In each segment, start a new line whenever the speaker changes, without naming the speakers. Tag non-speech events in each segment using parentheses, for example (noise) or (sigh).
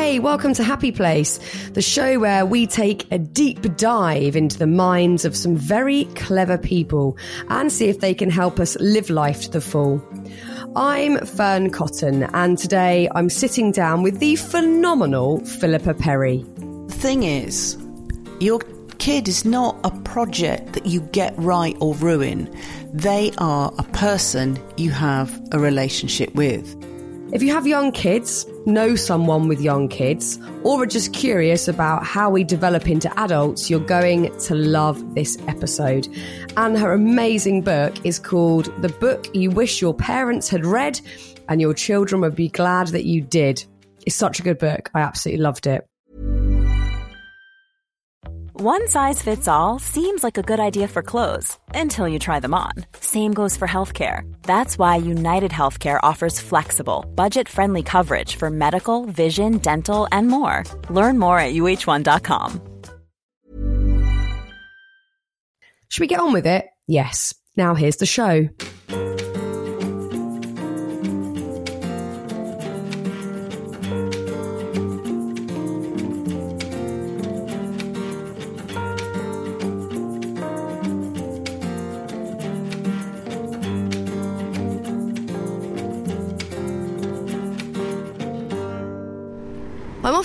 Hey, welcome to Happy Place, the show where we take a deep dive into the minds of some very clever people and see if they can help us live life to the full. I'm Fearne Cotton, and today I'm sitting down with the phenomenal Philippa Perry.
The thing is, your kid is not a project that you get right or ruin. They are a person you have a relationship with.
If you have young kids, know someone with young kids, or are just curious about how we develop into adults, you're going to love this episode. And her amazing book is called The Book You Wish Your Parents Had Read and Your Children Would Be Glad That You Did. It's such a good book. I absolutely loved it.
One size fits all seems like a good idea for clothes until you try them on. Same goes for healthcare. That's why United Healthcare offers flexible, budget friendly coverage for medical, vision, dental, and more. Learn more at uh1.com.
Should we get on with it? Yes. Now here's the show.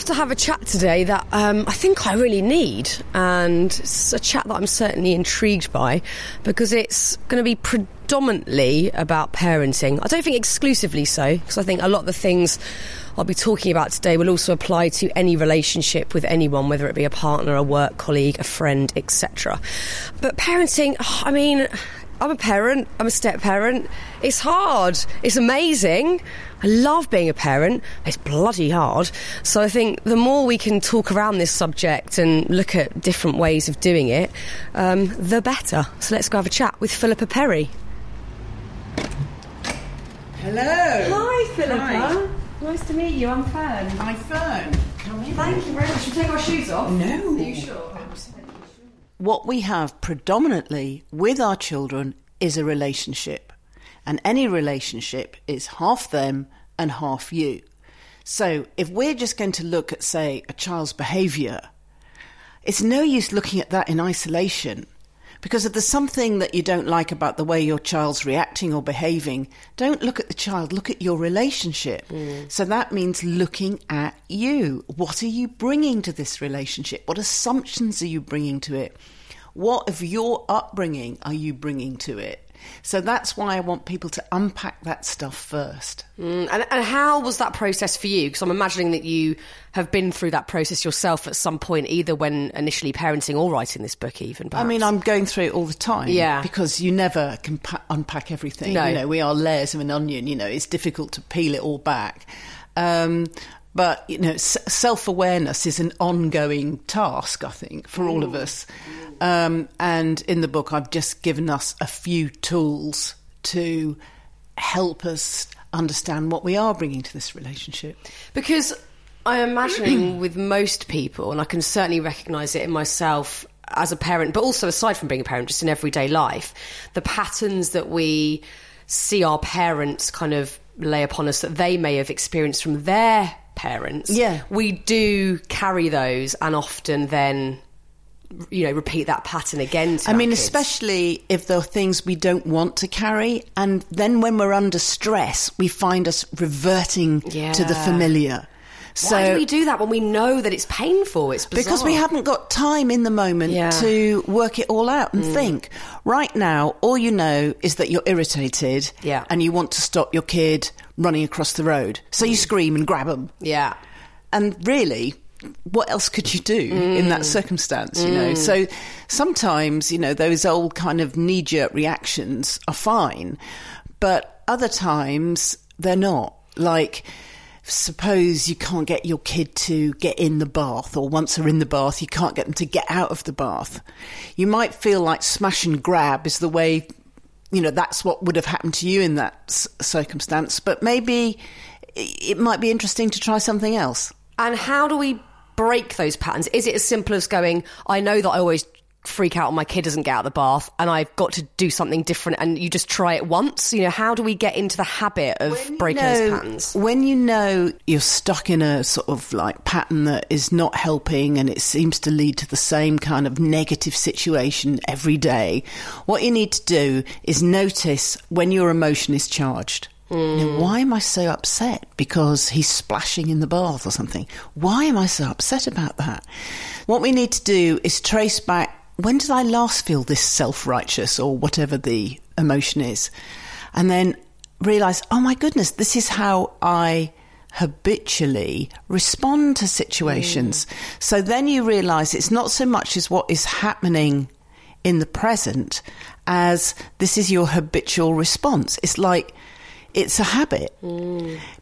To have a chat today that um, I think I really need, and it's a chat that I'm certainly intrigued by because it's going to be predominantly about parenting. I don't think exclusively so, because I think a lot of the things I'll be talking about today will also apply to any relationship with anyone, whether it be a partner, a work colleague, a friend, etc. But parenting, I mean, I'm a parent, I'm a step parent. It's hard, it's amazing. I love being a parent. It's bloody hard. So I think the more we can talk around this subject and look at different ways of doing it, um, the better. So let's go have a chat with Philippa Perry.
Hello.
Hi, Philippa.
Hi.
Nice to meet you. I'm Fearne.
Hi, Fearne. Come in.
Thank you very much. Should we take our shoes off?
No.
Are you sure?
What we have predominantly with our children is a relationship. And any relationship is half them and half you. So if we're just going to look at, say, a child's behaviour, it's no use looking at that in isolation. Because if there's something that you don't like about the way your child's reacting or behaving, don't look at the child, look at your relationship. Mm. So that means looking at you. What are you bringing to this relationship? What assumptions are you bringing to it? What of your upbringing are you bringing to it? So that's why I want people to unpack that stuff first.
Mm, and, and how was that process for you? Because I'm imagining that you have been through that process yourself at some point, either when initially parenting or writing this book, even.
I mean, I'm going through it all the time.
Yeah.
Because you never can pa- unpack everything.
No.
You know, we are layers of an onion. You know, it's difficult to peel it all back. Um, but, you know, s- self awareness is an ongoing task, I think, for all of us. Um, and in the book, I've just given us a few tools to help us understand what we are bringing to this relationship.
Because I'm imagining (clears throat) with most people, and I can certainly recognise it in myself as a parent, but also aside from being a parent, just in everyday life, the patterns that we see our parents kind of lay upon us that they may have experienced from their parents.
Yeah.
We do carry those and often then. You know, repeat that pattern again. To
I mean,
kids.
especially if there are things we don't want to carry, and then when we're under stress, we find us reverting to the familiar. So
Why do we do that when we know that it's painful? It's bizarre.
because we haven't got time in the moment
Yeah. Mm.
to work it all out and think. Right now, all you know is that you're irritated,
Yeah.
and you want to stop your kid running across the road, so you scream and grab them.
Yeah.
And really, what else could you do in
Mm.
that circumstance, you know? So sometimes, you know, those old kind of knee jerk reactions are fine, but other times they're not. Like, suppose you can't get your kid to get in the bath, or once they're in the bath, you can't get them to get out of the bath. You might feel like smash and grab is the way, you know, that's what would have happened to you in that s- circumstance, but maybe it might be interesting to try something else.
And how do we break those patterns? Is it as simple as going, I know that I always freak out when my kid doesn't get out of the bath and I've got to do something different and you just try it once? You know, how do we get into the habit of breaking
know,
those patterns?
When you know you're stuck in a sort of like pattern that is not helping and it seems to lead to the same kind of negative situation every day, what you need to do is notice when your emotion is charged. You know, hmm. why am I so upset? Because he's splashing in the bath or something. Why am I so upset about that? What we need to do is trace back when did I last feel this self righteous or whatever the emotion is? And then realize, oh my goodness, this is how I habitually respond to situations. Hmm. So then you realize it's not so much as what is happening in the present as this is your habitual response. It's like, it's a habit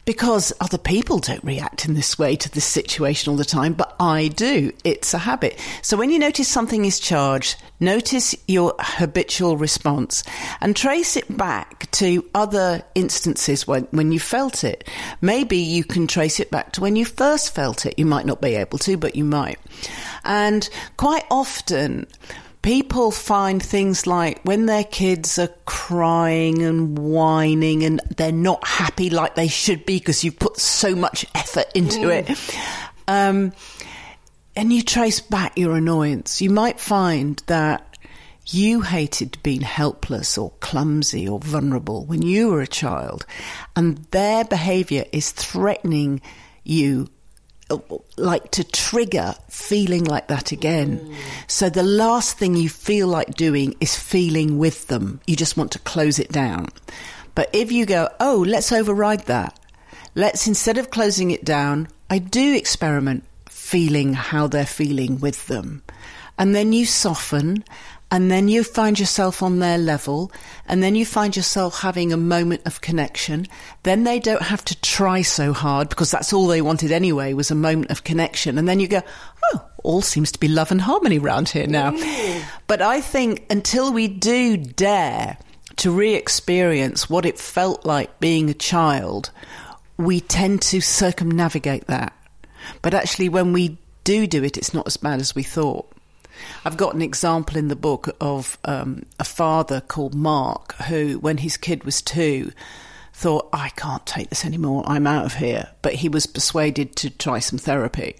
because other people don't react in this way to this situation all the time, but I do. It's a habit. So when you notice something is charged, notice your habitual response and trace it back to other instances when, when you felt it. Maybe you can trace it back to when you first felt it. You might not be able to, but you might. And quite often, people find things like when their kids are crying and whining and they're not happy like they should be because you've put so much effort into it. Um, and you trace back your annoyance, you might find that you hated being helpless or clumsy or vulnerable when you were a child, and their behavior is threatening you like to trigger feeling like that again. So the last thing you feel like doing is feeling with them. You just want to close it down. But if you go, oh, let's override that. Let's, instead of closing it down, I do experiment feeling how they're feeling with them. And then you soften and then you find yourself on their level, and then you find yourself having a moment of connection. Then they don't have to try so hard because that's all they wanted anyway was a moment of connection. And then you go, oh, all seems to be love and harmony around here now. But I think until we do dare to re-experience what it felt like being a child, we tend to circumnavigate that. But actually, when we do do it, it's not as bad as we thought. I've got an example in the book of um, a father called Mark who, when his kid was two, thought, I can't take this anymore, I'm out of here. But he was persuaded to try some therapy.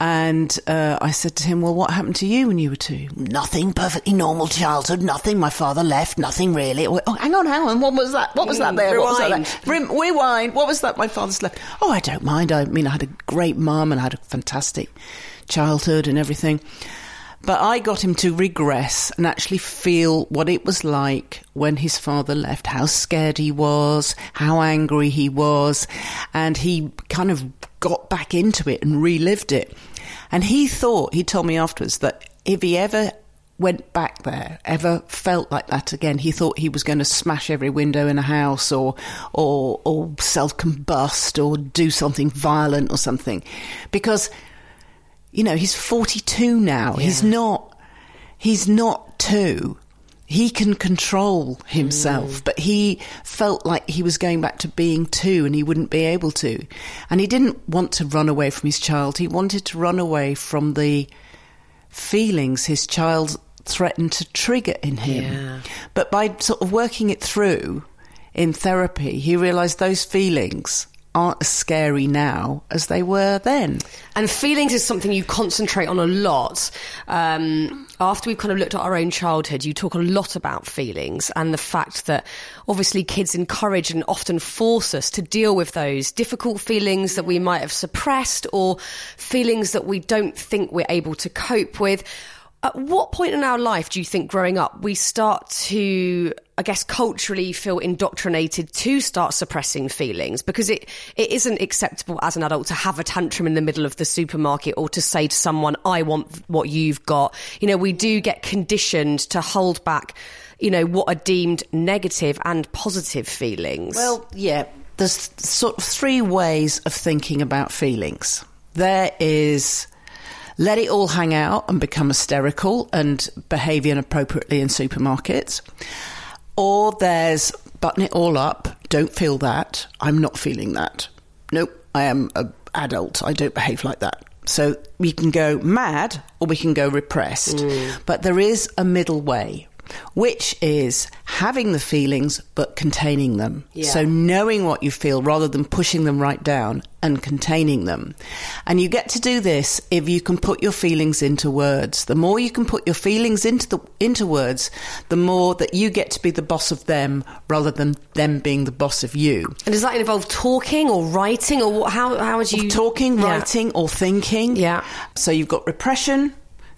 And uh, I said to him, Well, what happened to you when you were two? Nothing, perfectly normal childhood, nothing. My father left, nothing really. Oh, hang on, hang on, what was that? What was that there? What was that there? Rewind, what was that my father's left? Oh, I don't mind. I mean, I had a great mum and I had a fantastic childhood and everything. But I got him to regress and actually feel what it was like when his father left, how scared he was, how angry he was, and he kind of got back into it and relived it. And he thought, he told me afterwards, that if he ever went back there, ever felt like that again, he thought he was going to smash every window in a house or, or, or self combust or do something violent or something. Because you know, he's 42 now. Yeah. He's not, he's not two. He can control himself, mm. but he felt like he was going back to being two and he wouldn't be able to. And he didn't want to run away from his child. He wanted to run away from the feelings his child threatened to trigger in him. Yeah. But by sort of working it through in therapy, he realized those feelings aren't as scary now as they were then.
And feelings is something you concentrate on a lot. Um, after we've kind of looked at our own childhood, you talk a lot about feelings and the fact that obviously kids encourage and often force us to deal with those difficult feelings that we might have suppressed or feelings that we don't think we're able to cope with. At what point in our life do you think growing up we start to, I guess, culturally feel indoctrinated to start suppressing feelings? Because it, it isn't acceptable as an adult to have a tantrum in the middle of the supermarket or to say to someone, I want what you've got. You know, we do get conditioned to hold back, you know, what are deemed negative and positive feelings.
Well, yeah, there's sort of three ways of thinking about feelings. There is let it all hang out and become hysterical and behave inappropriately in supermarkets. Or there's button it all up, don't feel that, I'm not feeling that. Nope, I am an adult, I don't behave like that. So we can go mad or we can go repressed. Mm. But there is a middle way, which is having the feelings but containing them.
Yeah.
So knowing what you feel rather than pushing them right down and containing them. And you get to do this if you can put your feelings into words. The more you can put your feelings into the into words, the more that you get to be the boss of them rather than them being the boss of you.
And does that involve talking or writing or what, how how would you
talking,
Yeah.
writing, or thinking.
Yeah.
So you've got repression,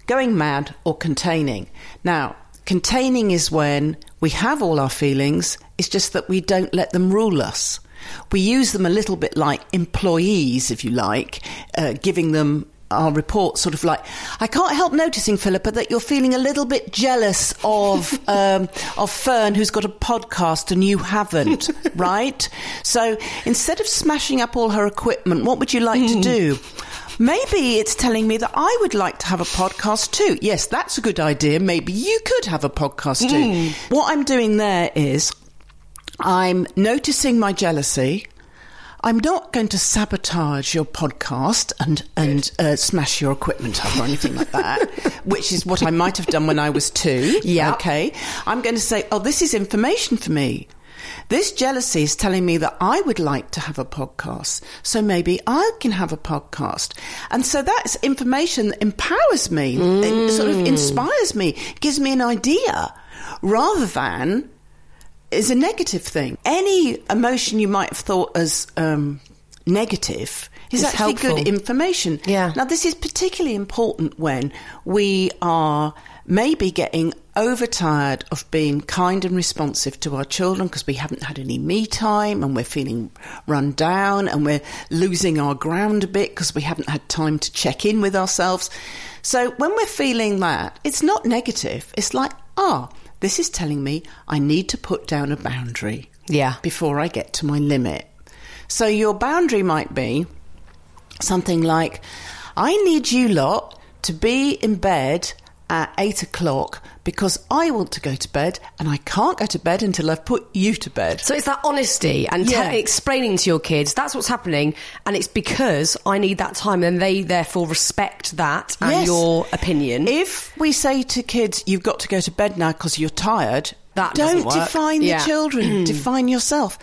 going mad, or containing. Now, containing is when we have all our feelings, it's just that we don't let them rule us. We use them a little bit like employees, if you like, uh, giving them our report sort of like I can't help noticing Philippa that you're feeling a little bit jealous of (laughs) um, of Fearne who's got a podcast and you haven't (laughs) right? So instead of smashing up all her equipment what would you like to do maybe it's telling me that I would like to have a podcast too yes that's a good idea maybe you could have a podcast too what I'm doing there is I'm noticing my jealousy I'm not going to sabotage your podcast and and uh, smash your equipment up or anything like that, (laughs) which is what I might have done when I was two.
Yeah.
Okay. I'm going to say, oh, this is information for me. This jealousy is telling me that I would like to have a podcast, so maybe I can have a podcast. And so that's information that empowers me, it sort of inspires me, gives me an idea, rather than is a negative thing. Any emotion you might have thought as um, negative is
It's
actually
helpful.
good information.
Yeah.
Now, this is particularly important when we are maybe getting overtired of being kind and responsive to our children because we haven't had any me time and we're feeling run down and we're losing our ground a bit because we haven't had time to check in with ourselves. So when we're feeling that, it's not negative. It's like, ah, this is telling me I need to put down a boundary
Yeah.
before I get to my limit. So your boundary might be something like, I need you lot to be in bed at eight o'clock because I want to go to bed and I can't go to bed until I've put you to bed.
So it's that honesty and
Yeah.
explaining to your kids that's what's happening, and it's because I need that time, and they therefore respect that and
Yes.
your opinion.
If we say to kids, you've got to go to bed now because you're tired,
That
don't
work.
define
Yeah.
the children, (clears throat) define yourself.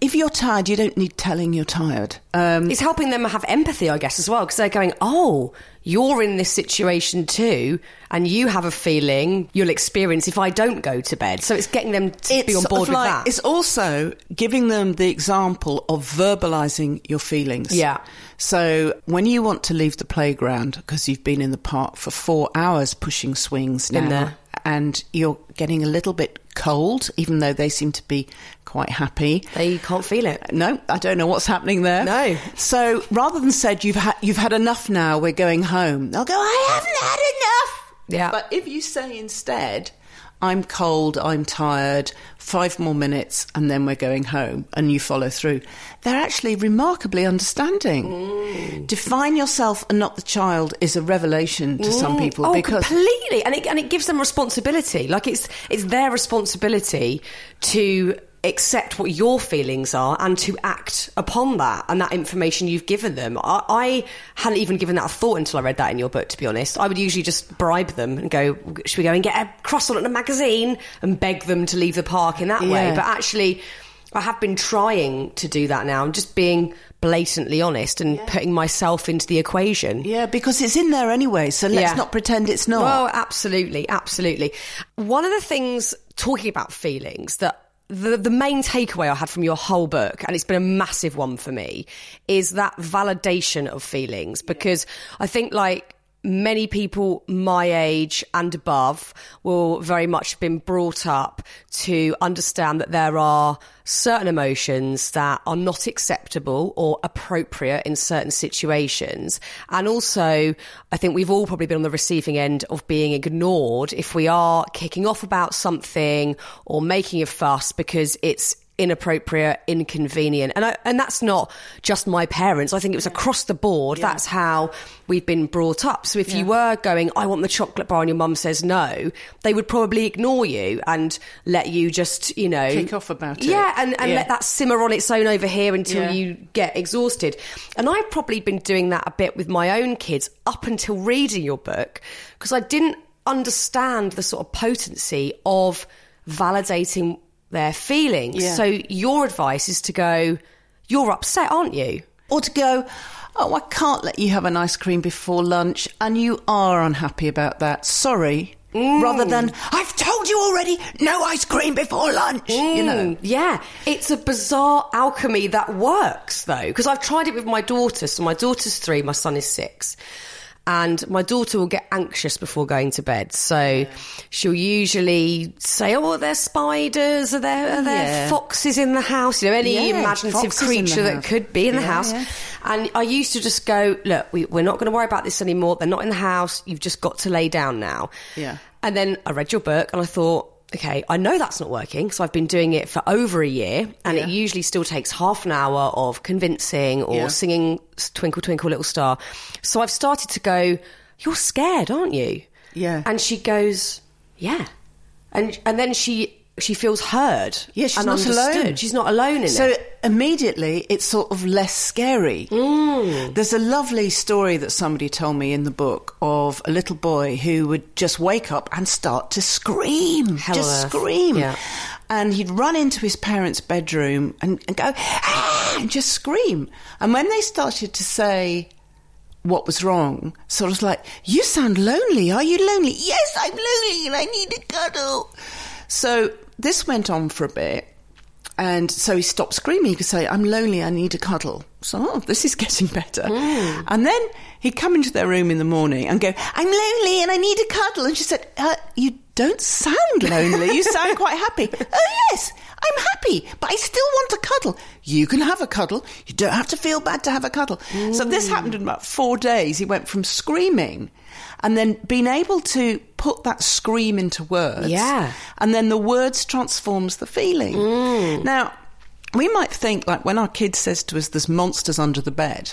If you're tired, you don't need telling you're tired. Um,
it's helping them have empathy, I guess, as well, because they're going, "Oh, you're in this situation too, and you have a feeling you'll experience if I don't go to bed." So it's getting them to be on board
of
with that.
It's also giving them the example of verbalizing your feelings.
Yeah.
So when you want to leave the playground because you've been in the park for four hours pushing swings now. And you're getting a little bit cold, even though they seem to be quite happy.
They can't feel it.
Uh, no, I don't know what's happening there.
No.
So rather than said you've had you've had enough now, we're going home. They'll go, I haven't had enough.
Yeah.
But if you say instead, I'm cold, I'm tired, five more minutes, and then we're going home, and you follow through, they're actually remarkably understanding.
Mm.
Define yourself and not the child is a revelation to some people
Oh,
because
completely, and it and it gives them responsibility. Like it's it's their responsibility to accept what your feelings are and to act upon that and that information you've given them. I, I hadn't even given that a thought until I read that in your book. To be honest, I would usually just bribe them and go, "Should we go and get a croissant and a magazine?" and beg them to leave the park in that way. But actually. I have been trying to do that now. I'm just being blatantly honest and putting myself into the equation.
yeah, because it's in there anyway. So let's
Yeah.
not pretend it's not.
Oh, absolutely, absolutely. One of the things talking about feelings that the, the main takeaway I had from your whole book, and it's been a massive one for me, is that validation of feelings. Because I think like many people my age and above will very much have been brought up to understand that there are certain emotions that are not acceptable or appropriate in certain situations. And also, I think we've all probably been on the receiving end of being ignored if we are kicking off about something or making a fuss because it's inappropriate, inconvenient. And I, and that's not just my parents. I think it was across the board. That's how we've been brought up. So if you were going, I want the chocolate bar and your mum says no, they would probably ignore you and let you just, you know,
Kick off about it.
Yeah, and, and
Yeah.
let that simmer on its own over here until
Yeah.
you get exhausted. And I've probably been doing that a bit with my own kids up until reading your book because I didn't understand the sort of potency of validating their feelings.
Yeah.
So your advice is to go, you're upset, aren't you?
Or to go, oh, I can't let you have an ice cream before lunch, and you are unhappy about that. Sorry. Rather than, I've told you already, no ice cream before lunch. You know.
Mm, yeah, it's a bizarre alchemy that works though, because I've tried it with my daughter. So my daughter's three, my son is six. And my daughter will get anxious before going to bed. So she'll usually say, Oh, are there spiders? Are there, are there
Yeah.
foxes in the house? You know, any
Yeah,
imaginative
foxes in the
creature that could be in the house.
yeah.
And I used to just go, Look, we, we're not going to worry about this anymore. They're not in the house. You've just got to lay down now.
Yeah.
And then I read your book and I thought, okay, I know that's not working. So I've been doing it for over a year and it usually still takes half an hour of convincing or
Yeah.
singing Twinkle Twinkle Little Star. So I've started to go, you're scared, aren't you?
Yeah.
And she goes, yeah. And, and then she, she feels heard.
Yeah, she's not
understood.
alone.
She's not alone in
So
it.
So immediately it's sort of less scary.
Mm.
There's a lovely story that somebody told me in the book of a little boy who would just wake up and start to scream.
Hell
just
earth.
scream.
Yeah.
And he'd run into his parents' bedroom and, and go, ah, and just scream. And when they started to say, what was wrong. So I was like, You sound lonely. Are you lonely? Yes, I'm lonely and I need a cuddle. So this went on for a bit. And so he stopped screaming. He could say, I'm lonely, I need a cuddle. So, oh, this is (laughs) getting better. And then he'd come into their room in the morning and go, I'm lonely and I need a cuddle. And she said, uh, You don't sound lonely. You sound quite happy. (laughs) oh, yes, I'm happy, but I still want a cuddle. You can have a cuddle. You don't have to feel bad to have a cuddle. So this happened in about four days. He went from screaming and then being able to put that scream into words.
Yeah.
And then the words transforms the feeling. Mm. Now, we might think like when our kid says to us, there's monsters under the bed.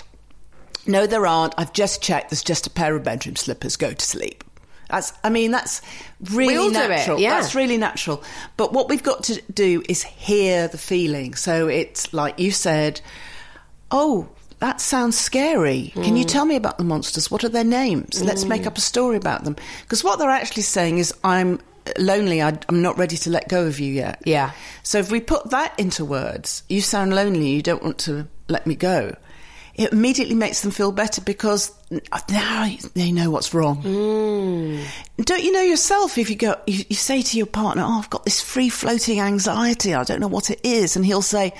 No, there aren't. I've just checked. There's just a pair of bedroom slippers. Go to sleep. That's, I mean, that's really
all do it,
natural.
yeah.
That's really natural. But what we've got to do is hear the feeling. So it's like you said, oh, that sounds scary. Can you
Mm.
tell me about the monsters? What are their names? Let's make up a story about them. Because what they're actually saying is, I'm lonely. I, I'm not ready to let go of you yet.
Yeah.
So if we put that into words, you sound lonely. You don't want to let me go. It immediately makes them feel better because now they know what's wrong. Don't you know yourself if you go, you, you say to your partner, "Oh, I've got this free floating anxiety. I don't know what it is," and he'll say,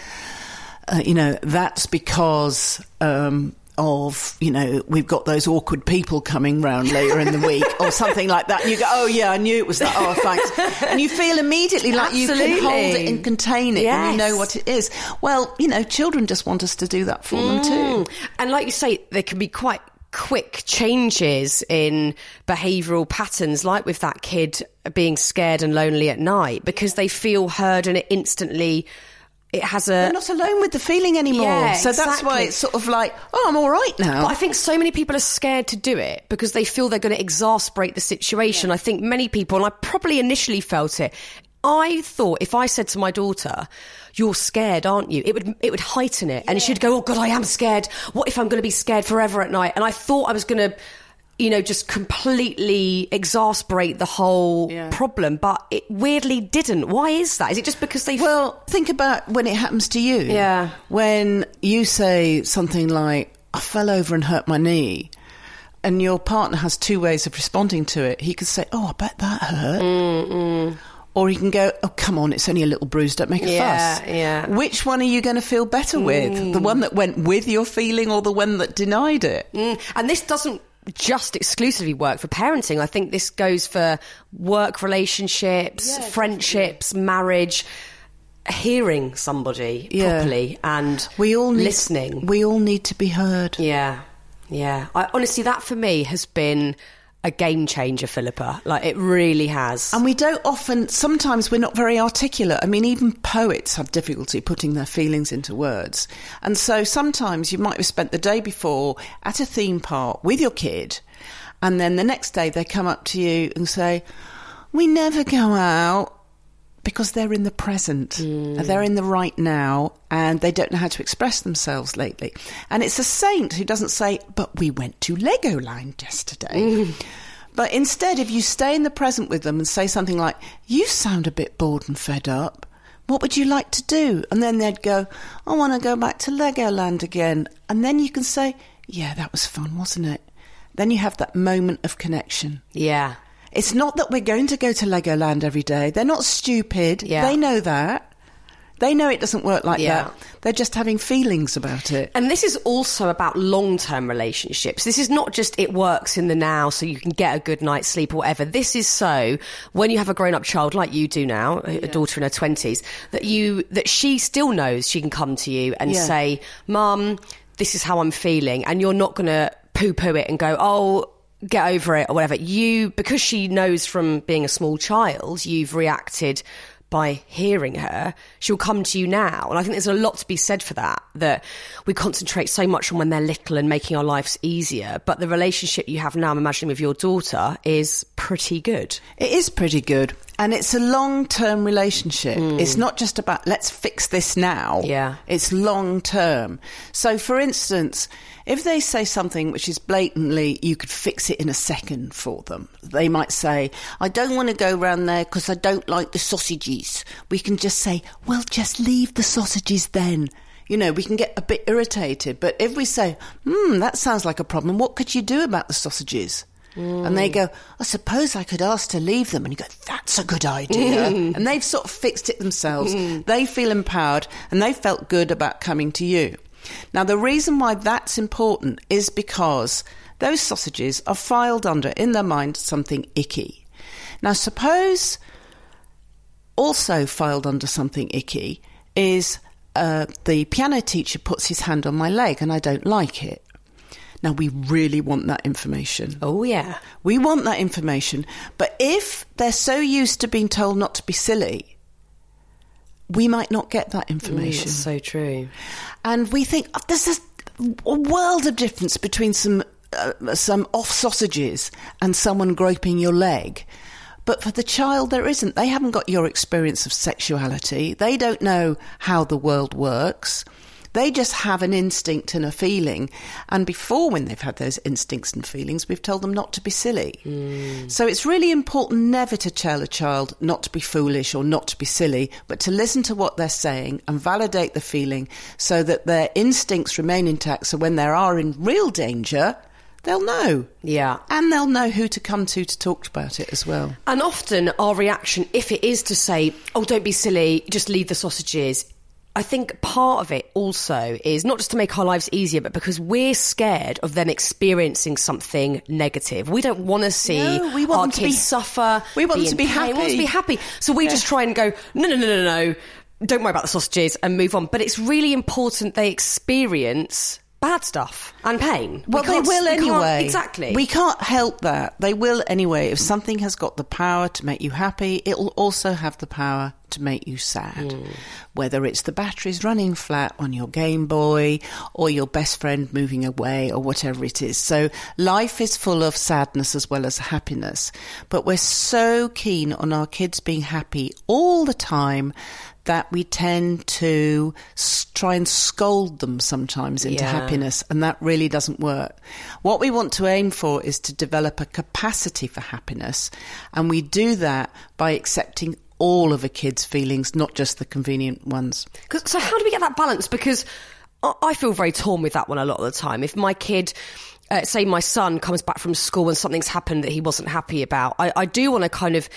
uh, "You know, that's because." Um, of you know we've got those awkward people coming round later in the week or (laughs) something like that. And you go oh yeah I knew it was that. Oh thanks. And you feel immediately like you can hold
Absolutely.
it and contain it and you know what it is. Well you know children just want us to do that for them too.
And like you say, there can be quite quick changes in behavioural patterns, like with that kid being scared and lonely at night, because they feel heard and it instantly it has a.
they're not alone with the feeling anymore
Yeah,
so that's why it's sort of like oh I'm all right now
But I think so many people are scared to do it because they feel they're going to exasperate the situation. I think many people, and I probably initially felt it. I thought if I said to my daughter, "You're scared, aren't you?" It would it would heighten it, and she'd go, "Oh God, I am scared. What if I'm going to be scared forever at night?" And I thought I was going to, you know, just completely exasperate the whole
Yeah.
problem, but it weirdly didn't. Why is that? Is it just because they?
Well, think about when it happens to you.
Yeah.
When you say something like, I fell over and hurt my knee, and your partner has two ways of responding to it. He could say, Oh, I bet that hurt. Or he can go, Oh, come on, it's only a little bruise, don't make a
Yeah,
fuss.
yeah.
Which one are you going to feel better with? The one that went with your feeling or the one that denied it?
Mm, and this doesn't just exclusively work for parenting. I think this goes for work relationships, friendships, marriage. Hearing somebody
Yeah.
properly and
We all need,
listening.
We all need to be heard.
yeah, yeah. I, honestly, that for me has been a game changer, Philippa. Like it really has.
And we don't often, sometimes we're not very articulate. I mean, even poets have difficulty putting their feelings into words. And so sometimes you might have spent the day before at a theme park with your kid, and then the next day they come up to you and say, We never go out because they're in the present, mm. they're in the right now, and they don't know how to express themselves lately. And it's a saint who doesn't say, But we went to Legoland yesterday. Mm. But instead, if you stay in the present with them and say something like, You sound a bit bored and fed up. What would you like to do? And then they'd go, I want to go back to Legoland again. And then you can say, Yeah, that was fun, wasn't it? Then you have that moment of connection.
Yeah.
It's not that we're going to go to Legoland every day. They're not stupid. Yeah. They know that. They know it doesn't work like yeah. that. They're just having feelings about it.
And this is also about long term relationships. This is not just it works in the now so you can get a good night's sleep or whatever. This is so when you have a grown up child like you do now, a yeah. daughter in her 20s, that you that she still knows she can come to you and yeah. say, "Mum, this is how I'm feeling." And you're not going to poo poo it and go, "Oh, get over it or whatever. You, because she knows from being a small child, you've reacted by hearing her, she'll come to you now. And I think there's a lot to be said for that, that we concentrate so much on when they're little and making our lives easier. But the relationship you have now, I'm imagining with your daughter, is pretty good.
It is pretty good. And it's a long term relationship. Mm. It's not just about let's fix this now.
Yeah.
It's long term. So, for instance, if they say something which is blatantly, you could fix it in a second for them. They might say, I don't want to go round there because I don't like the sausages. We can just say, well, just leave the sausages then. You know, we can get a bit irritated. But if we say, hmm, that sounds like a problem, what could you do about the sausages? Mm. And they go, I suppose I could ask to leave them. And you go, that's a good idea. (laughs) and they've sort of fixed it themselves. They feel empowered and they felt good about coming to you. Now, the reason why that's important is because those sausages are filed under, in their mind, something icky. Now, suppose also filed under something icky is uh, the piano teacher puts his hand on my leg and I don't like it. Now, we really want that information.
Oh, yeah.
We want that information. But if they're so used to being told not to be silly, we might not get that information.
Mm, so true.
And we think oh, there's a, a, world of difference between some uh, some off sausages and someone groping your leg. But for the child, there isn't. They haven't got your experience of sexuality. They don't know how the world works. They just have an instinct and a feeling. And before, when they've had those instincts and feelings, we've told them not to be silly. Mm. So it's really important never to tell a child not to be foolish or not to be silly, but to listen to what they're saying and validate the feeling so that their instincts remain intact. So when they are in real danger, they'll know.
Yeah.
And they'll know who to come to to talk about it as well.
And often our reaction, if it is to say, oh, don't be silly, just leave the sausages, I think part of it also is not just to make our lives easier, but because we're scared of them experiencing something negative. We don't want to see no, we want our kids be, suffer.
We want them to be happy.
We want to be happy. So we yeah. just try and go, no, no, no, no, no. Don't worry about the sausages and move on. But it's really important they experience bad stuff and pain.
Well, we they will anyway.
Exactly.
We can't help that. They will anyway. If something has got the power to make you happy, it will also have the power to make you sad. Mm. Whether it's the batteries running flat on your Game Boy or your best friend moving away or whatever it is. So life is full of sadness as well as happiness. But we're so keen on our kids being happy all the time that we tend to try and scold them sometimes into yeah. happiness, and that really doesn't work. What we want to aim for is to develop a capacity for happiness, and we do that by accepting all of a kid's feelings, not just the convenient ones.
So, how do we get that balance? Because I feel very torn with that one a lot of the time. If my kid uh, say my son comes back from school and something's happened that he wasn't happy about, I, I do want to kind of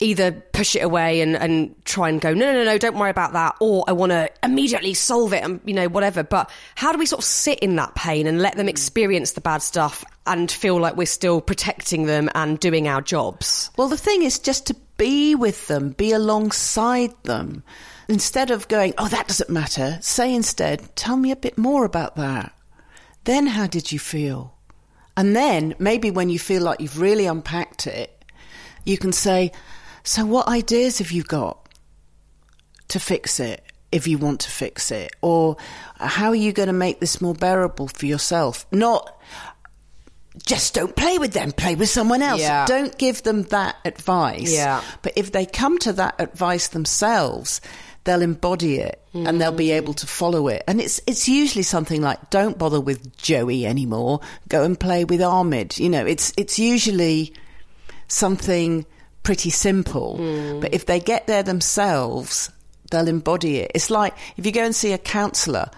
either push it away and, and try and go, no, no, no, no, don't worry about that. Or I want to immediately solve it and, you know, whatever. But how do we sort of sit in that pain and let them mm. experience the bad stuff and feel like we're still protecting them and doing our jobs?
Well, the thing is just to be with them, be alongside them. Instead of going, oh, that doesn't matter, say instead, tell me a bit more about that. Then how did you feel? And then maybe when you feel like you've really unpacked it, you can say, So, what ideas have you got to fix it? If you want to fix it, or how are you going to make this more bearable for yourself? Not just don't play with them, play with someone else.
Yeah.
Don't give them that advice.
Yeah.
But if they come to that advice themselves, they'll embody it and they'll be able to follow it. And it's it's usually something like don't bother with Joey anymore, go and play with Ahmed. You know, it's it's usually something pretty simple. Hmm. But if they get there themselves, they'll embody it. It's like if you go and see a counselor,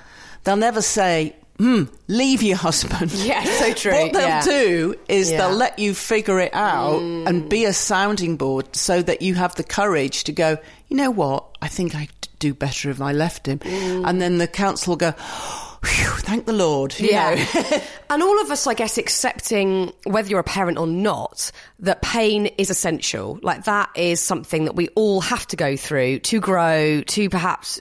they'll never say Hmm, leave your husband. (laughs)
Yeah, so true,
What they'll
yeah.
do is
Yeah.
they'll let you figure it out hmm. and be a sounding board so that you have the courage to go, you know what, I think I'd do better if I left him. Hmm. And then the counsellor will go, Phew, thank the Lord.
Yeah. (laughs) (laughs) and all of us, I guess, accepting whether you're a parent or not, that pain is essential. Like that is something that we all have to go through to grow, to perhaps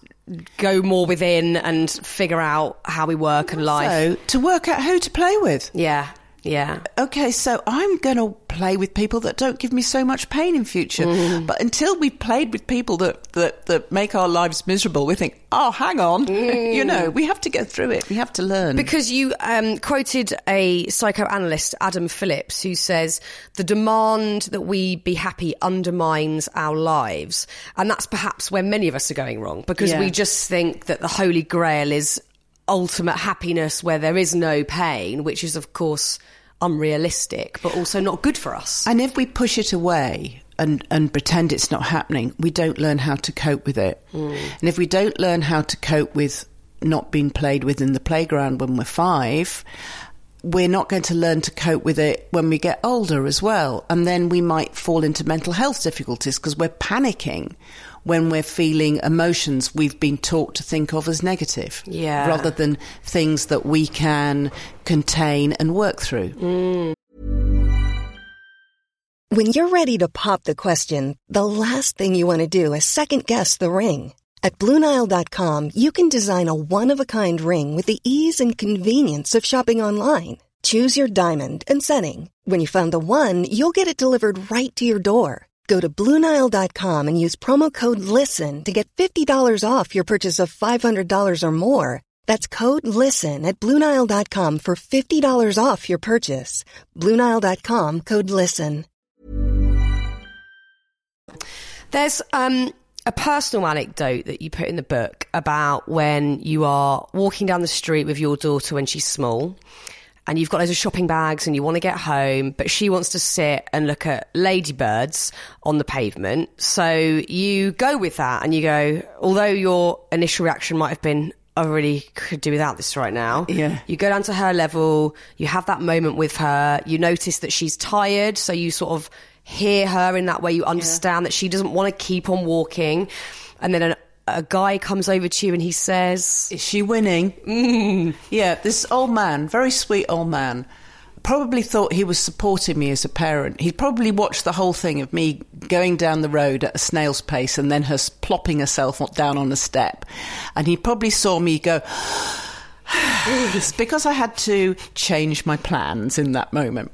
go more within and figure out how we work and life.
So, to work out who to play with.
yeah. Yeah.
Okay, so I'm going to play with people that don't give me so much pain in future.
Mm-hmm.
But until we've played with people that, that, that make our lives miserable, we think, oh, hang on. (laughs) you know, we have to go through it. We have to learn.
Because you um, quoted a psychoanalyst, Adam Phillips, who says the demand that we be happy undermines our lives. And that's perhaps where many of us are going wrong because
Yeah.
we just think that the holy grail is ultimate happiness where there is no pain, which is, of course, unrealistic, but also not good for us.
And if we push it away and, and pretend it's not happening, we don't learn how to cope with it. Hmm. And if we don't learn how to cope with not being played with in the playground when we're five, we're not going to learn to cope with it when we get older as well. And then we might fall into mental health difficulties because we're panicking when we're feeling emotions we've been taught to think of as negative.
Yeah.
Rather than things that we can contain and work through. Mm.
When you're ready to pop the question, the last thing you want to do is second guess the ring. At Bluenile.com, you can design a one of a kind ring with the ease and convenience of shopping online. Choose your diamond and setting. When you find the one, you'll get it delivered right to your door. Go to Bluenile.com and use promo code LISTEN to get $50 off your purchase of $500 or more. That's code LISTEN at Bluenile.com for $50 off your purchase. Bluenile.com code LISTEN.
There's um, a personal anecdote that you put in the book about when you are walking down the street with your daughter when she's small and you've got loads of shopping bags and you want to get home, but she wants to sit and look at ladybirds on the pavement. So you go with that and you go, although your initial reaction might have been, I really could do without this right now.
Yeah.
You go down to her level, you have that moment with her, you notice that she's tired, so you sort of hear her in that way, you understand that she doesn't want to keep on walking. And then an, a guy comes over to you and he says,
Is she winning? Mm. Yeah, this old man, very sweet old man, probably thought he was supporting me as a parent. He probably watched the whole thing of me going down the road at a snail's pace and then her plopping herself down on a step. And he probably saw me go, (sighs) it's because I had to change my plans in that moment.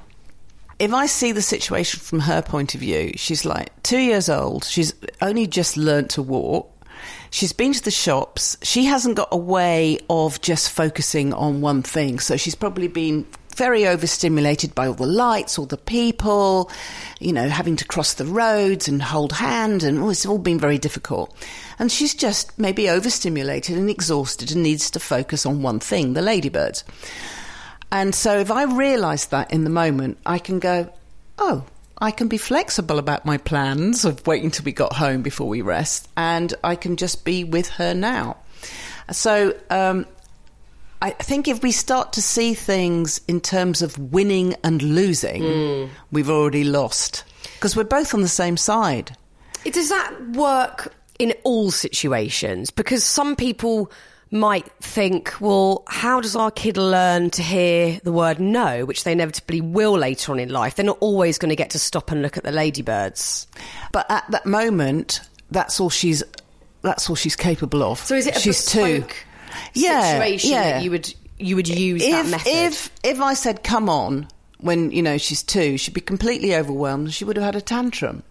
If I see the situation from her point of view, she's like two years old. She's only just learnt to walk. She's been to the shops. She hasn't got a way of just focusing on one thing. So she's probably been very overstimulated by all the lights, all the people, you know, having to cross the roads and hold hand, and oh, it's all been very difficult. And she's just maybe overstimulated and exhausted and needs to focus on one thing the ladybirds. And so if I realise that in the moment, I can go, oh, I can be flexible about my plans of waiting till we got home before we rest, and I can just be with her now. So um, I think if we start to see things in terms of winning and losing, we've already lost because we're both on the same side.
Does that work in all situations? Because some people might think, well, how does our kid learn to hear the word no, which they inevitably will later on in life? They're not always going to get to stop and look at the ladybirds.
But at that moment, that's all she's that's all she's capable of.
So is it a
she's two?
bespoke situation that you would you would use that
if,
method?
If if I said, "Come on," when, you know, she's two, she'd be completely overwhelmed she would have had a tantrum.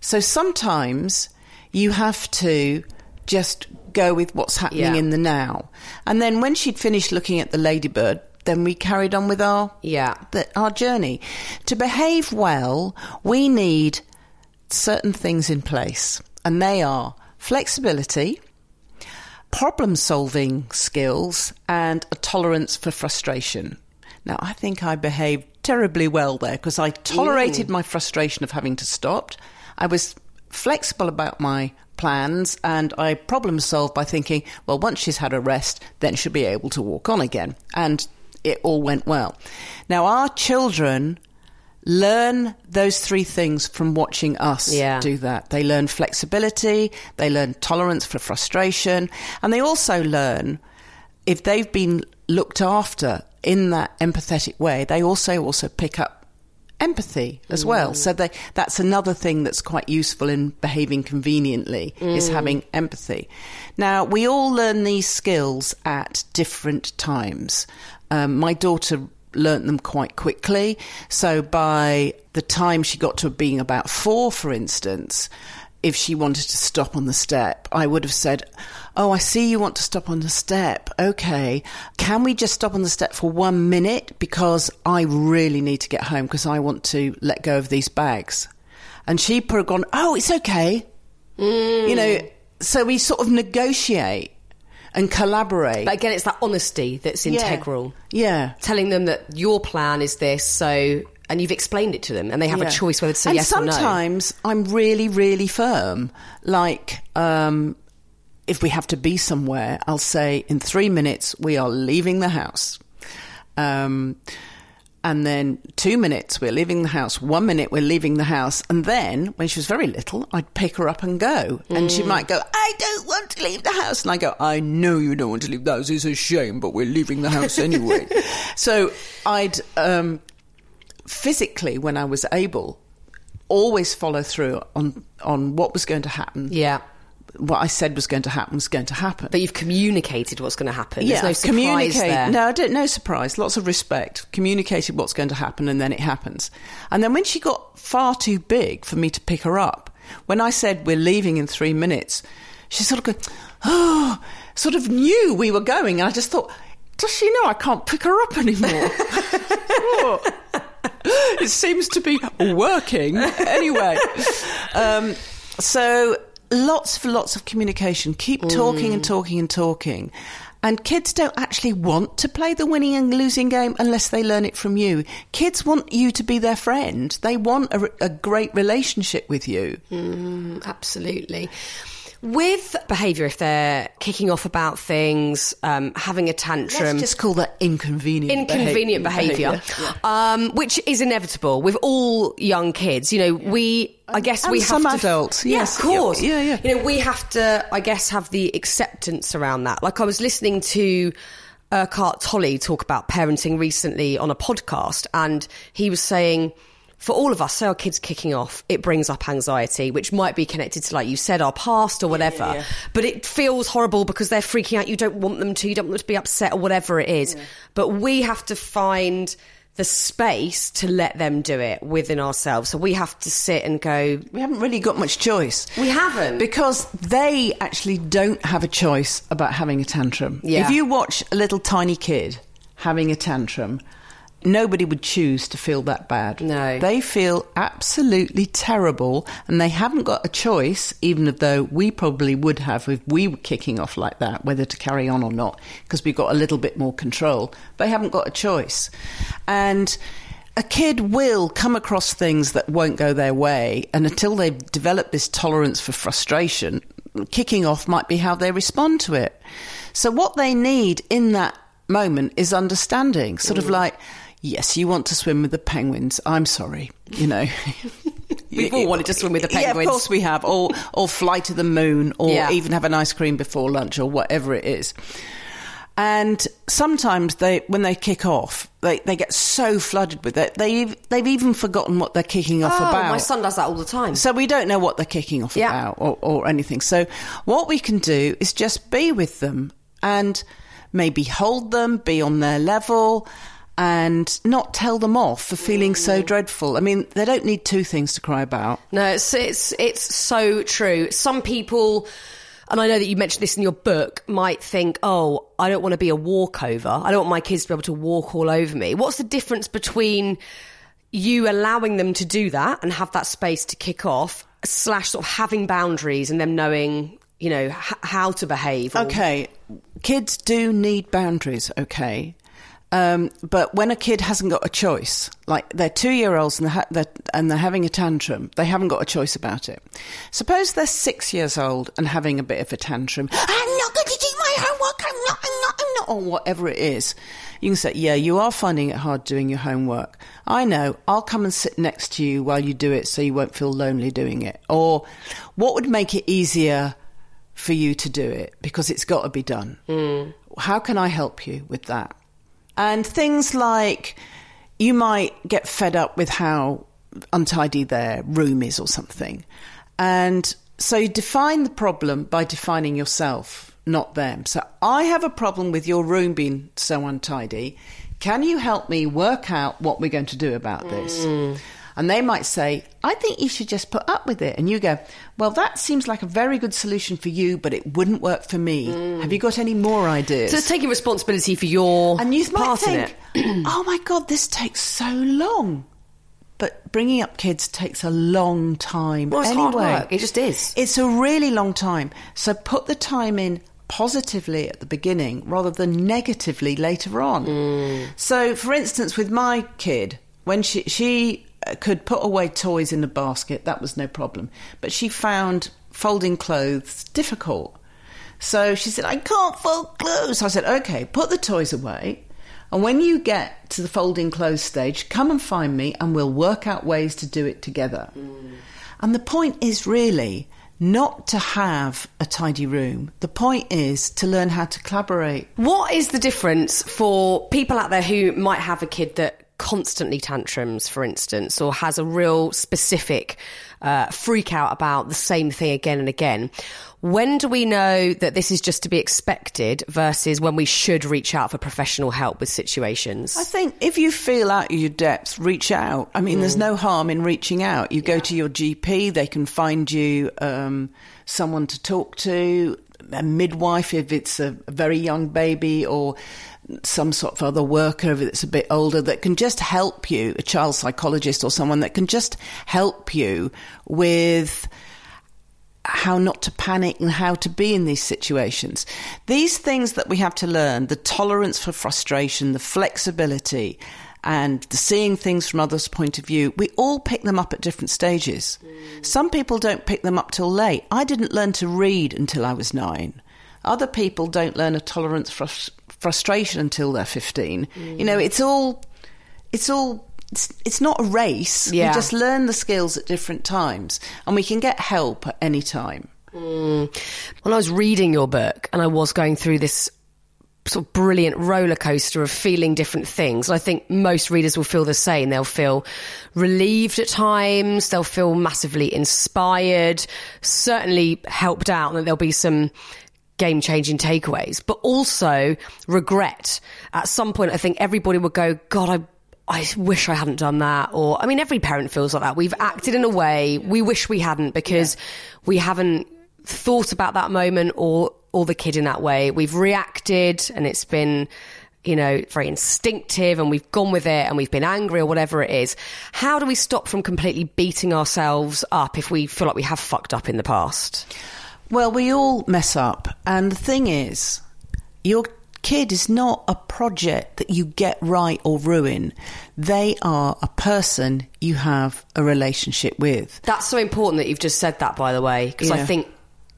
So sometimes you have to just go with what's happening
Yeah.
in the now. And then when she'd finished looking at the ladybird, then we carried on with our
Yeah.
the, our journey. To behave well, we need certain things in place, and they are flexibility, problem solving skills, and a tolerance for frustration. Now, I think I behaved terribly well there because I tolerated my frustration of having to stop. I was flexible about my plans and I problem solved by thinking, well, once she's had a rest, then she'll be able to walk on again. And it all went well. Now, our children learn those three things from watching us
Yeah.
do that. They learn flexibility, they learn tolerance for frustration, and they also learn if they've been looked after in that empathetic way, they also also pick up empathy as well. So they, that's another thing that's quite useful in behaving conveniently is having empathy. Now we all learn these skills at different times. Um, my daughter learnt them quite quickly. So by the time she got to being about four, for instance, if she wanted to stop on the step, I would have said, Oh, I see you want to stop on the step. Okay. Can we just stop on the step for one minute? Because I really need to get home because I want to let go of these bags. And she put gone, Oh, it's okay. Mm. You know, so we sort of negotiate and collaborate.
But again, it's that honesty that's
Yeah.
integral.
Yeah.
Telling them that your plan is this, so and you've explained it to them, and they have
Yeah.
a choice whether to say
and
yes or no.
sometimes I'm really, really firm. Like, um, if we have to be somewhere, I'll say in three minutes we are leaving the house. Um, and then two minutes we're leaving the house. One minute we're leaving the house. And then when she was very little, I'd pick her up and go. And
Mm.
she might go, I don't want to leave the house. And I go, I know you don't want to leave the house. It's a shame, but we're leaving the house anyway. (laughs) so I'd, um, physically, when I was able, always follow through on on what was going to happen.
Yeah.
What I said was going to happen was going to happen.
But you've communicated what's going to happen.
yeah,
There's no
communicate.
surprise there.
No, I don't. No surprise. Lots of respect. Communicated what's going to happen, and then it happens. And then when she got far too big for me to pick her up, when I said we're leaving in three minutes, she sort of go, oh, sort of knew we were going, and I just thought, does she know I can't pick her up anymore? (laughs) Oh. (laughs) it seems to be working anyway. Um, so lots for lots of communication. Keep talking and talking and talking. And kids don't actually want to play the winning and losing game unless they learn it from you. Kids want you to be their friend. They want a, a great relationship with you.
Absolutely. With behaviour, if they're kicking off about things, um, having a tantrum,
Let's just call that inconvenient.
inconvenient
behavior.
behaviour, um, which is inevitable with all young kids. You know, we, I guess,
and
we have
some
to,
adults,
Yeah,
yes.
of course.
Yeah, yeah.
You know, we have to, I guess, have the acceptance around that. Like I was listening to. Eckhart Tolle talk about parenting recently on a podcast, and he was saying, for all of us, say our kids kicking off, it brings up anxiety, which might be connected to, like you said, our past or whatever. But it feels horrible because they're freaking out. You don't want them to. You don't want them to be upset or whatever it is. But we have to find the space to let them do it within ourselves. So we have to sit and go.
We haven't really got much choice.
We haven't.
Because they actually don't have a choice about having a tantrum.
Yeah.
If you watch a little tiny kid having a tantrum, nobody would choose to feel that bad.
No.
They feel absolutely terrible and they haven't got a choice, even though we probably would have if we were kicking off like that, whether to carry on or not, because we've got a little bit more control. They haven't got a choice. And a kid will come across things that won't go their way, and until they've developed this tolerance for frustration, kicking off might be how they respond to it. So, what they need in that moment is understanding, sort of mm. like, yes, you want to swim with the penguins. I'm sorry, you know. (laughs)
We've all wanted to swim with the penguins.
Yeah, of course we have. Or, or fly to the moon, or
Yeah.
even have an ice cream before lunch, or whatever it is. And sometimes they, when they kick off, they, they get so flooded with it, they, they've even forgotten what they're kicking off
oh,
about.
my son does that all the time.
So we don't know what they're kicking off
Yeah.
about or, or anything. So what we can do is just be with them and maybe hold them, be on their level, and not tell them off for feeling so mm. dreadful. I mean, they don't need two things to cry about.
No, it's it's it's so true. Some people and I know that you mentioned this in your book, might think, oh, I don't want to be a walkover. I don't want my kids to be able to walk all over me. What's the difference between you allowing them to do that and have that space to kick off, slash sort of having boundaries and them knowing, you know, h- how to behave? or-
Okay, kids do need boundaries, okay? Um, but when a kid hasn't got a choice, like they're two year olds and they're, ha- they're, and they're having a tantrum, they haven't got a choice about it. Suppose they're six years old and having a bit of a tantrum. I'm not going to do my homework. I'm not. I'm not. I'm not. Or whatever it is, you can say, "Yeah, you are finding it hard doing your homework. I know. I'll come and sit next to you while you do it, so you won't feel lonely doing it." Or, what would make it easier for you to do it because it's got to be done? How can I help you with that? And things like you might get fed up with how untidy their room is or something. And so you define the problem by defining yourself, not them. So I have a problem with your room being so untidy. Can you help me work out what we're going to do about this? Mm. And they might say, I think you should just put up with it. And you go, Well, that seems like a very good solution for you, but it wouldn't work for me. Have you got any more ideas?
So it's taking responsibility for your
And you
part in
think,
it. (clears throat)
oh my God, this takes so long. But bringing up kids takes a long time
Well, it's
anyway.
hard work. It just is.
It's a really long time. So put the time in positively at the beginning rather than negatively later on.
Mm.
So, for instance, with my kid, when she she could put away toys in a basket, that was no problem. But she found folding clothes difficult. So she said, I can't fold clothes. I said, okay, put the toys away. And when you get to the folding clothes stage, come and find me and we'll work out ways to do it together. Mm. And the point is really not to have a tidy room. The point is to learn how to collaborate.
What is the difference for people out there who might have a kid that constantly tantrums, for instance, or has a real specific uh, freak out about the same thing again and again? When do we know that this is just to be expected versus when we should reach out for professional help with situations?
I think if you feel out of your depth, reach out. I mean, there's no harm in reaching out. You go to your GP, they can find you um, someone to talk to, a midwife if it's a very young baby, or some sort of other worker it's a bit older that can just help you, a child psychologist or someone that can just help you with how not to panic and how to be in these situations. These things that we have to learn the tolerance for frustration, the flexibility, and the seeing things from others' point of view we all pick them up at different stages. Some people don't pick them up till late. I didn't learn to read until I was nine. Other people don't learn a tolerance for frustration until they're 15. You know, mm. it's all, it's all, it's, it's not a race.
Yeah.
You just learn the skills at different times and we can get help at any time. Mm.
when I was reading your book and I was going through this sort of brilliant roller coaster of feeling different things. I think most readers will feel the same. They'll feel relieved at times. They'll feel massively inspired, certainly helped out, and that there'll be some game changing takeaways, but also regret. At some point, I think everybody would go, God, I I wish I hadn't done that. Or, I mean, every parent feels like that. We've acted in a way we wish we hadn't because we haven't thought about that moment or, or the kid in that way. We've reacted and it's been, you know, very instinctive and we've gone with it and we've been angry or whatever it is. How do we stop from completely beating ourselves up if we feel like we have fucked up in the past?
Well, we all mess up. And the thing is, your kid is not a project that you get right or ruin. They are a person you have a relationship with.
That's so important that you've just said that, by the way, because I think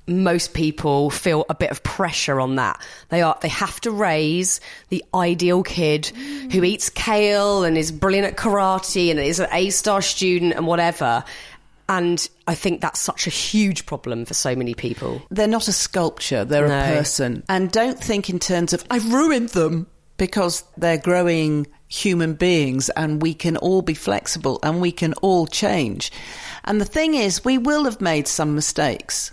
most people feel a bit of pressure on that. They are they have to raise the ideal kid who eats kale and is brilliant at karate and is an A star student and whatever. And I think that's such a huge problem for so many people.
They're not a sculpture, they're
No.
a person. And don't think in terms of, I've ruined them, because they're growing human beings and we can all be flexible and we can all change. And the thing is, we will have made some mistakes.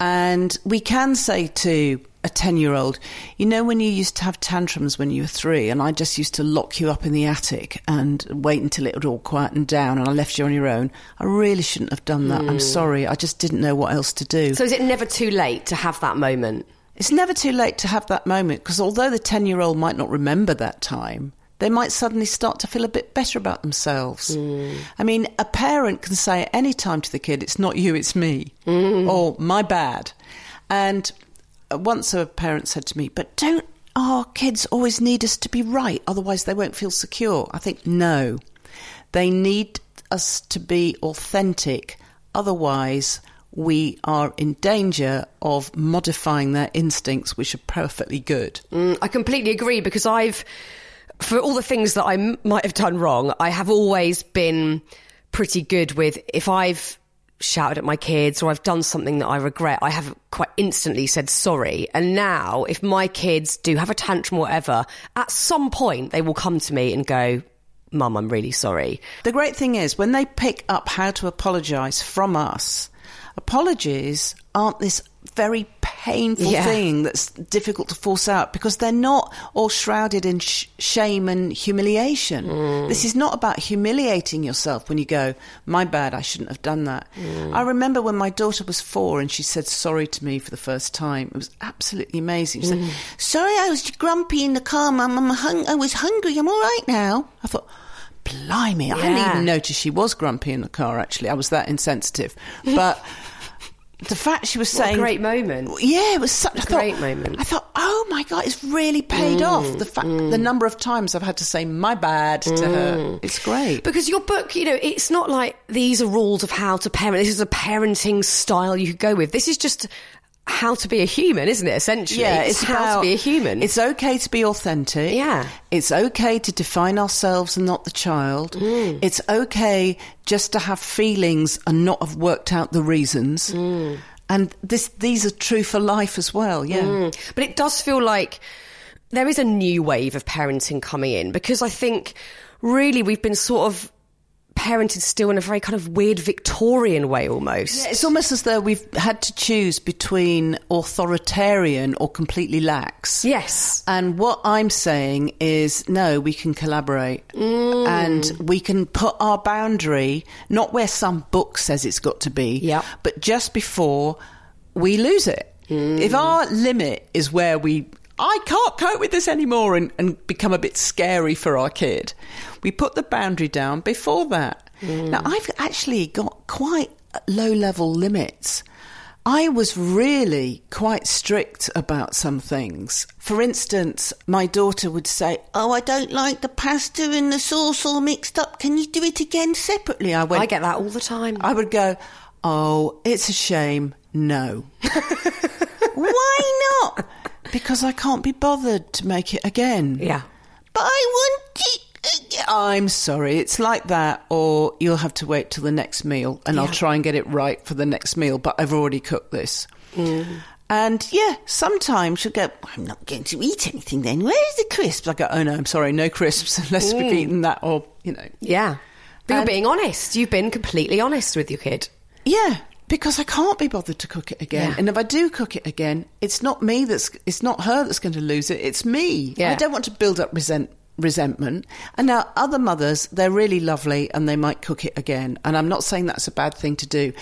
And we can say to a 10 year old, you know, when you used to have tantrums when you were three, and I just used to lock you up in the attic and wait until it would all quieten down and I left you on your own, I really shouldn't have done that. I'm hmm. sorry. I just didn't know what else to do.
So is it never too late to have that moment?
It's never too late to have that moment because although the 10 year old might not remember that time, they might suddenly start to feel a bit better about themselves. I mean, a parent can say at any time to the kid, it's not you, it's me, or my bad. And uh, once a parent said to me, but don't our kids always need us to be right, otherwise they won't feel secure? I think no. They need us to be authentic, otherwise, we are in danger of modifying their instincts, which are perfectly good.
Mm, I completely agree because I've, for all the things that I m- might have done wrong, I have always been pretty good with if I've shouted at my kids or I've done something that I regret, I have quite instantly said sorry. And now, if my kids do have a tantrum or whatever, at some point they will come to me and go, Mum, I'm really sorry.
The great thing is, when they pick up how to apologise from us, apologies aren't this very painful
Yeah.
thing that's difficult to force out because they're not all shrouded in sh- shame and humiliation. Mm. This is not about humiliating yourself when you go, My bad, I shouldn't have done that. Mm. I remember when my daughter was four and she said sorry to me for the first time. It was absolutely amazing. She said, mm. Sorry, I was grumpy in the car, Mum. I'm hung- I was hungry. I'm all right now. I thought, Blimey, I hadn't
Yeah.
even noticed she was grumpy in the car, actually. I was that insensitive. But (laughs) the fact she was
What a
saying.
great moment.
Yeah, it was such a
great moment.
I thought, oh my God, it's really paid mm, off. The fact, the mm. number of times I've had to say my bad to her. Mm. It's great.
Because your book, you know, it's not like these are rules of how to parent. This is a parenting style you could go with. This is just how to be a human, isn't it? Essentially,
Yeah, it's
how
about-
to be a human.
It's okay to be authentic.
Yeah.
It's okay to define ourselves and not the child.
Mm.
It's okay just to have feelings and not have worked out the reasons.
Mm.
And this, these are true for life as well. Yeah.
Mm. But it does feel like there is a new wave of parenting coming in because I think really we've been sort of parented still in a very kind of weird Victorian way almost.
Yeah, It's almost as though we've had to choose between authoritarian or completely lax.
Yes.
And what I'm saying is, no, we can collaborate
Mm.
and we can put our boundary, not where some book says it's got to be,
Yep.
but just before we lose it.
Mm.
If our limit is where we, I can't cope with this anymore and, and become a bit scary for our kid, we put the boundary down before that.
Mm.
Now, I've actually got quite low level limits. I was really quite strict about some things. For instance, my daughter would say, Oh, I don't like the pasta and the sauce all mixed up. Can you do it again separately? I went,
I get that all the time.
I would go, Oh, it's a shame. No. (laughs) Why not? Because I can't be bothered to make it again.
yeah.
But I want it. Again." I'm sorry, it's like that, or you'll have to wait till the next meal and I'll try and get it right for the next meal, but I've already cooked this. Mm. And yeah, sometimes she'll go, I'm not going to eat anything then. Where's the crisps? I go, oh no, I'm sorry, no crisps (laughs) unless we've mm. eaten that, or, you know.
Yeah. But you're being honest. You've been completely honest with your kid.
Yeah, because I can't be bothered to cook it again.
Yeah.
And if I do cook it again, it's not me that's it's not her that's going to lose it. It's me.
Yeah.
I don't want to build up resent resentment. And now other mothers, they're really lovely and they might cook it again. And I'm not saying that's a bad thing to do.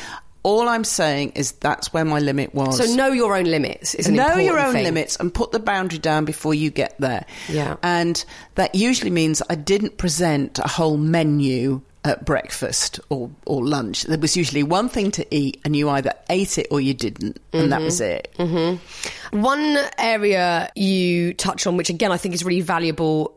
All I'm saying is that's where my limit was.
So know your own limits
know your own
thing.
limits and put the boundary down before you get there.
Yeah.
And that usually means I didn't present a whole menu at breakfast or, or lunch. There was usually one thing to eat and you either ate it or you didn't. And that mm-hmm. was it. Mm-hmm.
One area you touch on, which again I think is really valuable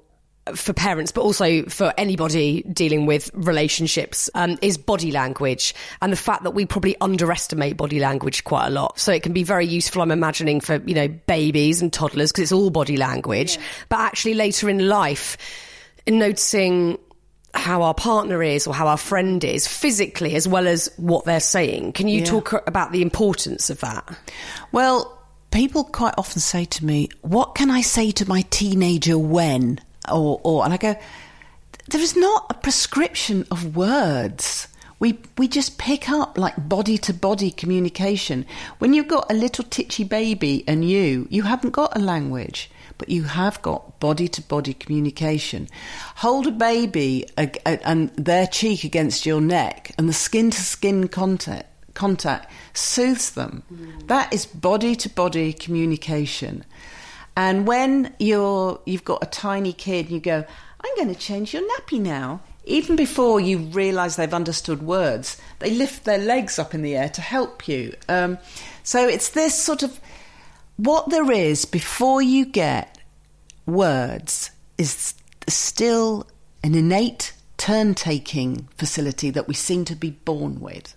for parents, but also for anybody dealing with relationships, um, is body language and the fact that we probably underestimate body language quite a lot. So it can be very useful, I'm imagining, for, you know, babies and toddlers because it's all body language. But actually later in life, in noticing how our partner is or how our friend is physically as well as what they're saying. Can you
Yeah.
talk about the importance of that?
Well, people quite often say to me, What can I say to my teenager when? Or, or and I go, There is not a prescription of words. we we just pick up like body to body communication. When you've got a little titchy baby and you, you haven't got a language, but you have got body to body communication. Hold a baby and their cheek against your neck, and the skin to skin contact contact soothes them. Mm. That is body to body communication. And when you're you've got a tiny kid you go, I'm going to change your nappy now even before you realise they've understood words, they lift their legs up in the air to help you. Um, so it's this sort of what there is before you get words is still an innate turn taking facility that we seem to be born with.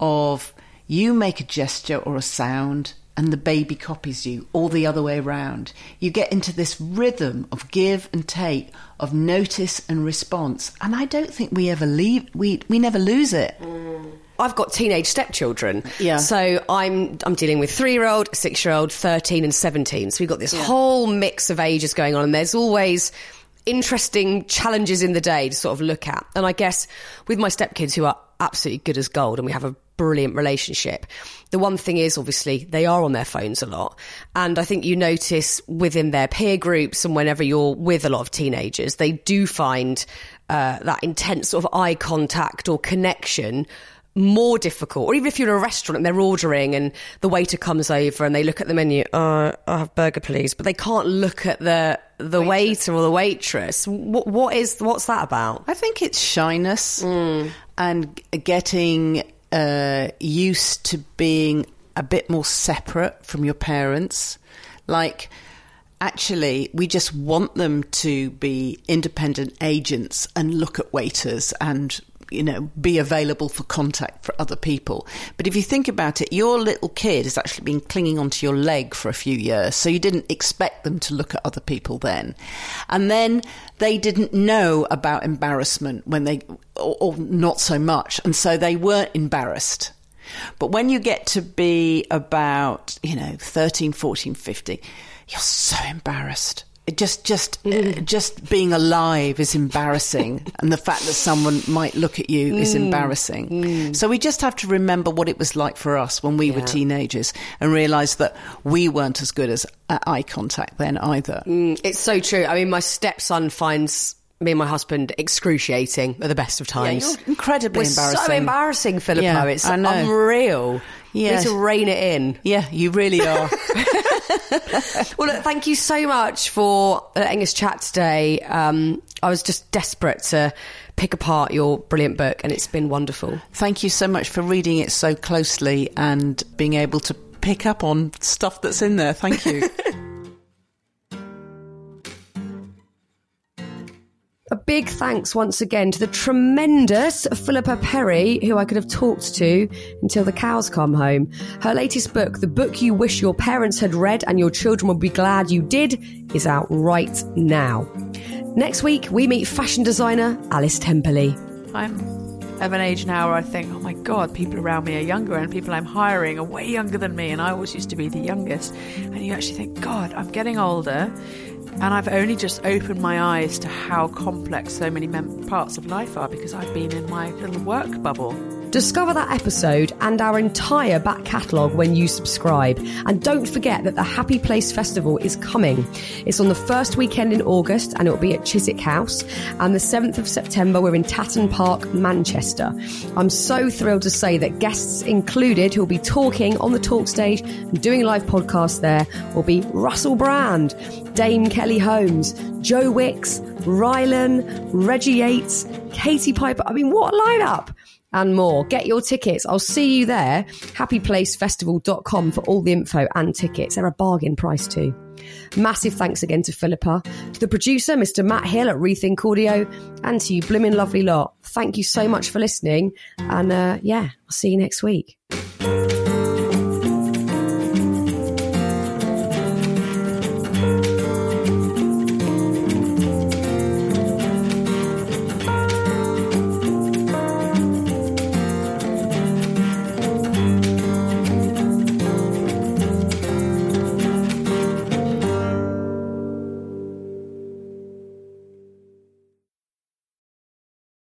Of you make a gesture or a sound, and the baby copies you, or the other way around. You get into this rhythm of give and take, of notice and response. And I don't think we ever leave, we, we never lose it. Mm.
I've got teenage stepchildren.
Yeah.
So I'm I'm dealing with three year old, six year old, thirteen and seventeen. So we've got this yeah. whole mix of ages going on and there's always interesting challenges in the day to sort of look at. And I guess with my stepkids who are absolutely good as gold and we have a brilliant relationship. The one thing is, obviously, they are on their phones a lot. And I think you notice within their peer groups and whenever you're with a lot of teenagers, they do find uh, that intense sort of eye contact or connection more difficult. Or even if you're in a restaurant and they're ordering and the waiter comes over and they look at the menu, oh, I'll have burger, please. But they can't look at the the waitress. waiter or the waitress. What, what is what's that about?
I think it's shyness mm. and getting uh, used to being a bit more separate from your parents. Like, actually, we just want them to be independent agents and look at waiters and you know, be available for contact for other people. But if you think about it, your little kid has actually been clinging onto your leg for a few years, so you didn't expect them to look at other people then. And then they didn't know about embarrassment when they, or, or not so much, and so they weren't embarrassed. But when you get to be about, you know, 13, 14, 15, you're so embarrassed just just mm. uh, just being alive is embarrassing (laughs) and the fact that someone might look at you mm. is embarrassing mm. so we just have to remember what it was like for us when we yeah. were teenagers and realize that we weren't as good as uh, eye contact then either
mm, it's so true i mean my stepson finds me and my husband excruciating at the best of times.
Yeah, incredibly
We're
embarrassing.
So embarrassing, Philippa. Yeah, it's I know. unreal. Yeah. need to rein it in.
Yeah, you really are. (laughs) (laughs)
well, look, thank you so much for letting us chat today. Um, I was just desperate to pick apart your brilliant book, and it's been wonderful.
Thank you so much for reading it so closely and being able to pick up on stuff that's in there. Thank you. (laughs)
A big thanks once again to the tremendous Philippa Perry, who I could have talked to until the cows come home. Her latest book, The Book You Wish Your Parents Had Read and Your Children Would Be Glad You Did, is out right now. Next week, we meet fashion designer Alice Temperley.
I'm of an age now where I think, oh my God, people around me are younger and people I'm hiring are way younger than me. And I always used to be the youngest. And you actually think, God, I'm getting older and I've only just opened my eyes to how complex so many parts of life are because I've been in my little work bubble.
Discover that episode and our entire back catalogue when you subscribe. And don't forget that the Happy Place Festival is coming. It's on the first weekend in August and it will be at Chiswick House. And the 7th of September, we're in Tatton Park, Manchester. I'm so thrilled to say that guests included who will be talking on the talk stage and doing live podcasts there will be Russell Brand, Dame Kelly Holmes, Joe Wicks, Rylan, Reggie Yates, Katie Piper. I mean, what a lineup! And more. Get your tickets. I'll see you there. Happyplacefestival.com for all the info and tickets. They're a bargain price too. Massive thanks again to Philippa, to the producer, Mr. Matt Hill at Rethink Audio, and to you, blimmin' lovely lot. Thank you so much for listening. And uh, yeah, I'll see you next week.